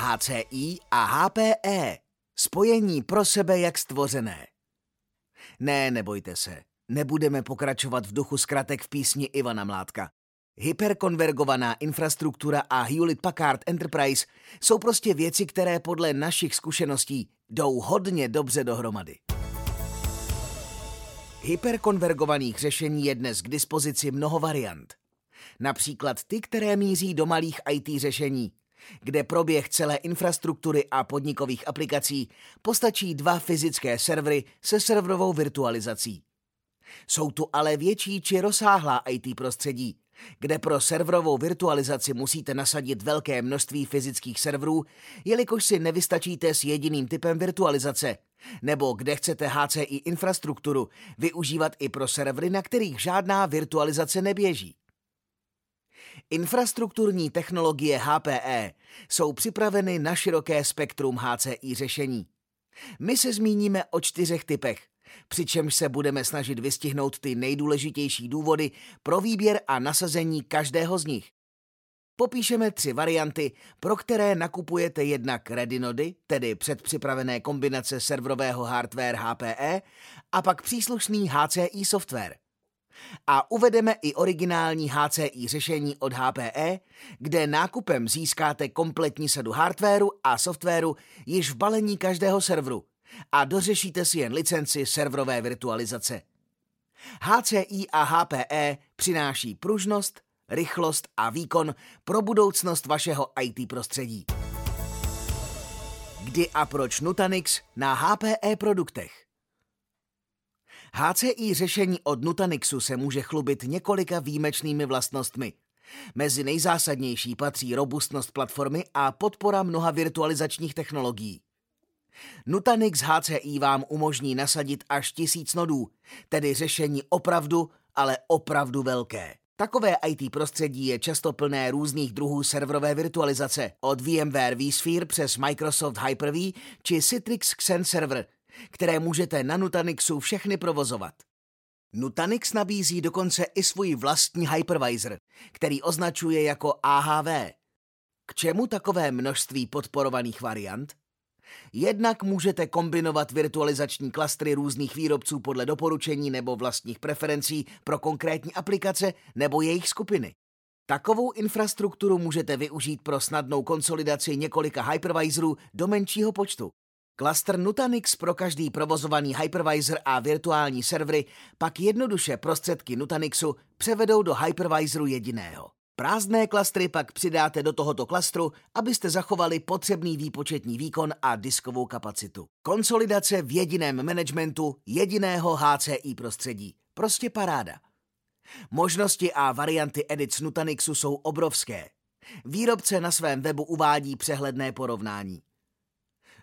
HCI a HPE. Spojení pro sebe jak stvořené. Ne, nebojte se. Nebudeme pokračovat v duchu zkratek v písni Ivana Mládka. Hyperkonvergovaná infrastruktura a Hewlett Packard Enterprise jsou prostě věci, které podle našich zkušeností jdou hodně dobře dohromady. Hyperkonvergovaných řešení je dnes k dispozici mnoho variant. Například ty, které míří do malých IT řešení, kde proběh celé infrastruktury a podnikových aplikací postačí dva fyzické servery se serverovou virtualizací. Jsou tu ale větší či rozsáhlá IT prostředí, kde pro serverovou virtualizaci musíte nasadit velké množství fyzických serverů, jelikož si nevystačíte s jediným typem virtualizace, nebo kde chcete HCI infrastrukturu využívat i pro servery, na kterých žádná virtualizace neběží. Infrastrukturní technologie HPE jsou připraveny na široké spektrum HCI řešení. My se zmíníme o čtyřech typech, přičemž se budeme snažit vystihnout ty nejdůležitější důvody pro výběr a nasazení každého z nich. Popíšeme tři varianty, pro které nakupujete jednak ready nody, tedy předpřipravené kombinace serverového hardware HPE, a pak příslušný HCI software – a uvedeme i originální HCI řešení od HPE, kde nákupem získáte kompletní sadu hardwareu a softwaru již v balení každého serveru a dořešíte si jen licenci serverové virtualizace. HCI a HPE přináší pružnost, rychlost a výkon pro budoucnost vašeho IT prostředí. Kdy a proč Nutanix na HPE produktech? HCI řešení od Nutanixu se může chlubit několika výjimečnými vlastnostmi. Mezi nejzásadnější patří robustnost platformy a podpora mnoha virtualizačních technologií. Nutanix HCI vám umožní nasadit až tisíc nodů, tedy řešení opravdu, ale opravdu velké. Takové IT prostředí je často plné různých druhů serverové virtualizace, od VMware vSphere přes Microsoft Hyper-V či Citrix Xen Server – které můžete na Nutanixu všechny provozovat. Nutanix nabízí dokonce i svůj vlastní hypervisor, který označuje jako AHV. K čemu takové množství podporovaných variant? Jednak můžete kombinovat virtualizační klastry různých výrobců podle doporučení nebo vlastních preferencí pro konkrétní aplikace nebo jejich skupiny. Takovou infrastrukturu můžete využít pro snadnou konsolidaci několika hypervisorů do menšího počtu. Cluster Nutanix pro každý provozovaný hypervisor a virtuální servery pak jednoduše prostředky Nutanixu převedou do hypervisoru jediného. Prázdné klastry pak přidáte do tohoto klastru, abyste zachovali potřebný výpočetní výkon a diskovou kapacitu. Konsolidace v jediném managementu jediného HCI prostředí. Prostě paráda. Možnosti a varianty edit Nutanixu jsou obrovské. Výrobce na svém webu uvádí přehledné porovnání.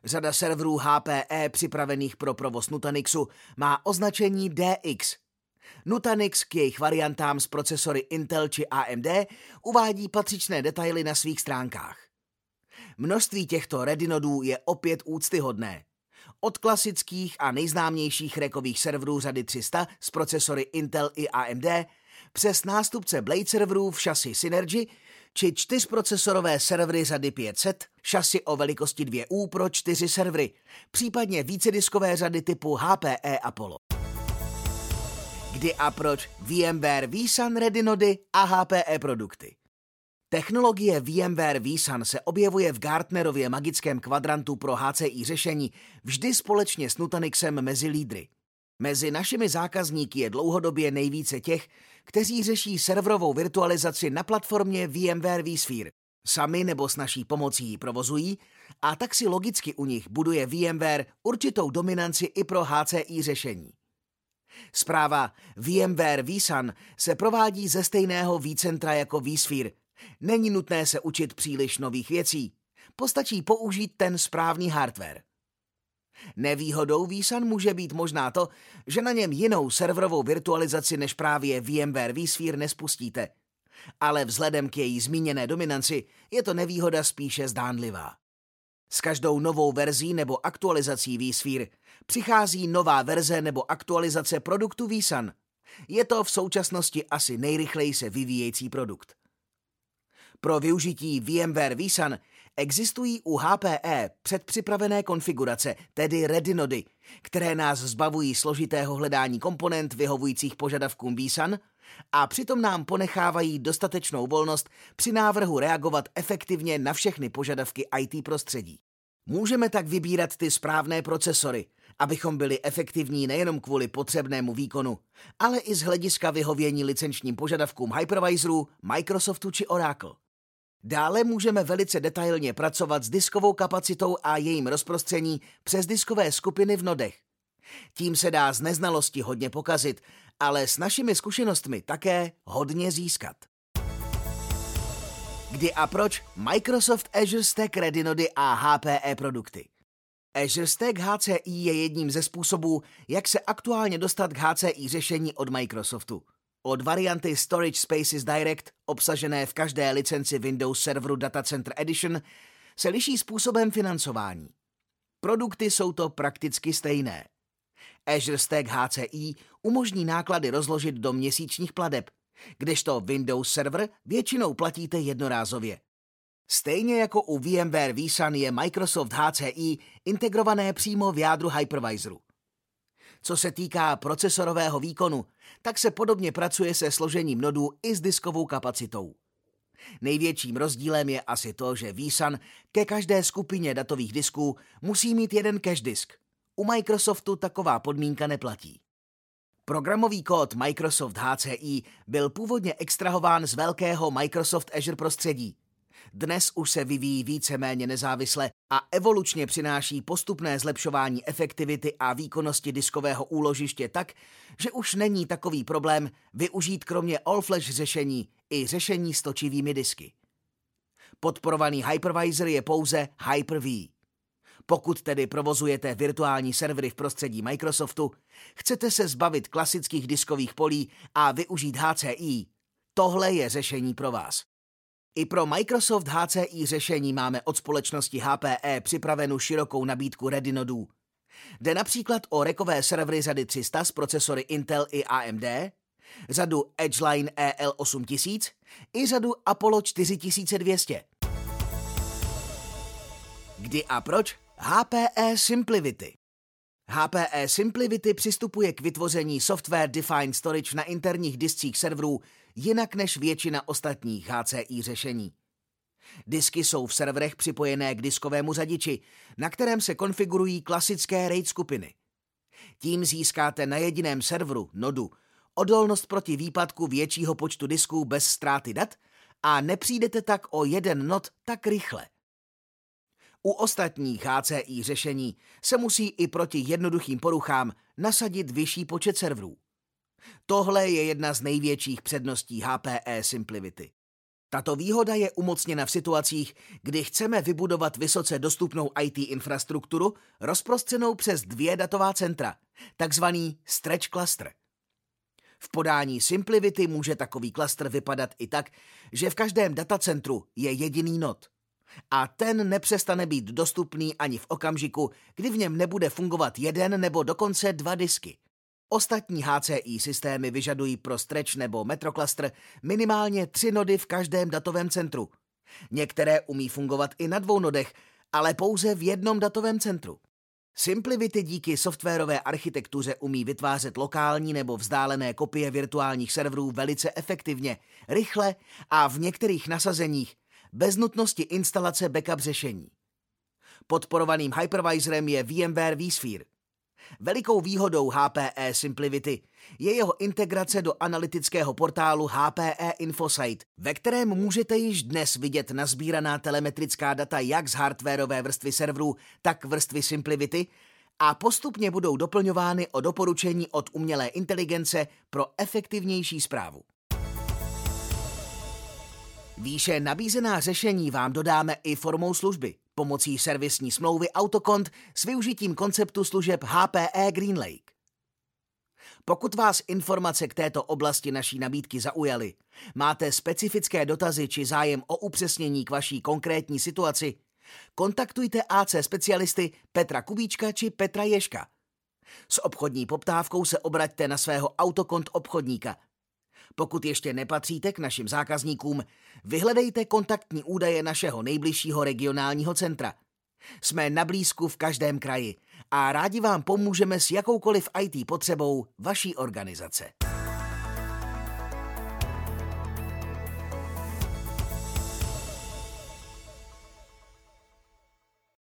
Řada serverů HPE připravených pro provoz Nutanixu má označení DX. Nutanix k jejich variantám s procesory Intel či AMD uvádí patřičné detaily na svých stránkách. Množství těchto redinodů je opět úctyhodné. Od klasických a nejznámějších rekových serverů řady 300 s procesory Intel i AMD přes nástupce Blade serverů v šasi Synergy či čtyřprocesorové servery řady 500, šasy o velikosti 2U pro čtyři servery, případně vícediskové řady typu HPE Apollo. Kdy a proč VMware vSAN Redinody a HPE produkty? Technologie VMware vSAN se objevuje v Gartnerově magickém kvadrantu pro HCI řešení vždy společně s Nutanixem mezi lídry. Mezi našimi zákazníky je dlouhodobě nejvíce těch, kteří řeší serverovou virtualizaci na platformě VMware vSphere. Sami nebo s naší pomocí ji provozují a tak si logicky u nich buduje VMware určitou dominanci i pro HCI řešení. Zpráva VMware vSAN se provádí ze stejného vCentra jako vSphere. Není nutné se učit příliš nových věcí. Postačí použít ten správný hardware. Nevýhodou vSAN může být možná to, že na něm jinou serverovou virtualizaci než právě VMware vSphere nespustíte. Ale vzhledem k její zmíněné dominanci je to nevýhoda spíše zdánlivá. S každou novou verzí nebo aktualizací vSphere přichází nová verze nebo aktualizace produktu vSAN. Je to v současnosti asi nejrychleji se vyvíjející produkt. Pro využití VMware vSAN Existují u HPE předpřipravené konfigurace, tedy ready nody, které nás zbavují složitého hledání komponent vyhovujících požadavkům vSAN a přitom nám ponechávají dostatečnou volnost při návrhu reagovat efektivně na všechny požadavky IT prostředí. Můžeme tak vybírat ty správné procesory, abychom byli efektivní nejenom kvůli potřebnému výkonu, ale i z hlediska vyhovění licenčním požadavkům hypervisorů, Microsoftu či Oracle. Dále můžeme velice detailně pracovat s diskovou kapacitou a jejím rozprostření přes diskové skupiny v nodech. Tím se dá z neznalosti hodně pokazit, ale s našimi zkušenostmi také hodně získat. Kdy a proč Microsoft Azure Stack Ready nody a HPE produkty? Azure Stack HCI je jedním ze způsobů, jak se aktuálně dostat k HCI řešení od Microsoftu. Od varianty Storage Spaces Direct, obsažené v každé licenci Windows Serveru Data Center Edition, se liší způsobem financování. Produkty jsou to prakticky stejné. Azure Stack HCI umožní náklady rozložit do měsíčních pladeb, kdežto Windows Server většinou platíte jednorázově. Stejně jako u VMware vSAN je Microsoft HCI integrované přímo v jádru hypervisoru. Co se týká procesorového výkonu, tak se podobně pracuje se složením nodů i s diskovou kapacitou. Největším rozdílem je asi to, že vSAN ke každé skupině datových disků musí mít jeden cache disk. U Microsoftu taková podmínka neplatí. Programový kód Microsoft HCI byl původně extrahován z velkého Microsoft Azure prostředí, dnes už se vyvíjí víceméně nezávisle a evolučně přináší postupné zlepšování efektivity a výkonnosti diskového úložiště tak, že už není takový problém využít kromě all-flash řešení i řešení s točivými disky. Podporovaný hypervisor je pouze Hyper-V. Pokud tedy provozujete virtuální servery v prostředí Microsoftu, chcete se zbavit klasických diskových polí a využít HCI, tohle je řešení pro vás. I pro Microsoft HCI řešení máme od společnosti HPE připravenou širokou nabídku Ready nodů. Jde například o rekové servery řady 300 s procesory Intel i AMD, řadu Edgeline EL8000 i řadu Apollo 4200. Kdy a proč? HPE Simplicity. HPE Simplicity přistupuje k vytvoření Software Defined Storage na interních discích serverů jinak než většina ostatních HCI řešení. Disky jsou v serverech připojené k diskovému řadiči, na kterém se konfigurují klasické RAID skupiny. Tím získáte na jediném serveru, nodu, odolnost proti výpadku většího počtu disků bez ztráty dat a nepřijdete tak o jeden nod tak rychle. U ostatních HCI řešení se musí i proti jednoduchým poruchám nasadit vyšší počet serverů. Tohle je jedna z největších předností HPE Simplicity. Tato výhoda je umocněna v situacích, kdy chceme vybudovat vysoce dostupnou IT infrastrukturu rozprostřenou přes dvě datová centra, takzvaný stretch cluster. V podání Simplicity může takový klastr vypadat i tak, že v každém datacentru je jediný nod. A ten nepřestane být dostupný ani v okamžiku, kdy v něm nebude fungovat jeden nebo dokonce dva disky. Ostatní HCI systémy vyžadují pro Stretch nebo Metrocluster minimálně tři nody v každém datovém centru. Některé umí fungovat i na dvou nodech, ale pouze v jednom datovém centru. Simplivity díky softwarové architektuře umí vytvářet lokální nebo vzdálené kopie virtuálních serverů velice efektivně, rychle a v některých nasazeních bez nutnosti instalace backup řešení. Podporovaným hypervisorem je VMware vSphere – Velikou výhodou HPE Simplicity je jeho integrace do analytického portálu HPE Infosite, ve kterém můžete již dnes vidět nazbíraná telemetrická data jak z hardwareové vrstvy serverů, tak vrstvy Simplicity a postupně budou doplňovány o doporučení od umělé inteligence pro efektivnější zprávu. Výše nabízená řešení vám dodáme i formou služby pomocí servisní smlouvy Autokont s využitím konceptu služeb HPE GreenLake. Pokud vás informace k této oblasti naší nabídky zaujaly, máte specifické dotazy či zájem o upřesnění k vaší konkrétní situaci, kontaktujte AC specialisty Petra Kubíčka či Petra Ješka. S obchodní poptávkou se obraťte na svého autokont obchodníka. Pokud ještě nepatříte k našim zákazníkům, vyhledejte kontaktní údaje našeho nejbližšího regionálního centra. Jsme na blízku v každém kraji a rádi vám pomůžeme s jakoukoliv IT potřebou vaší organizace.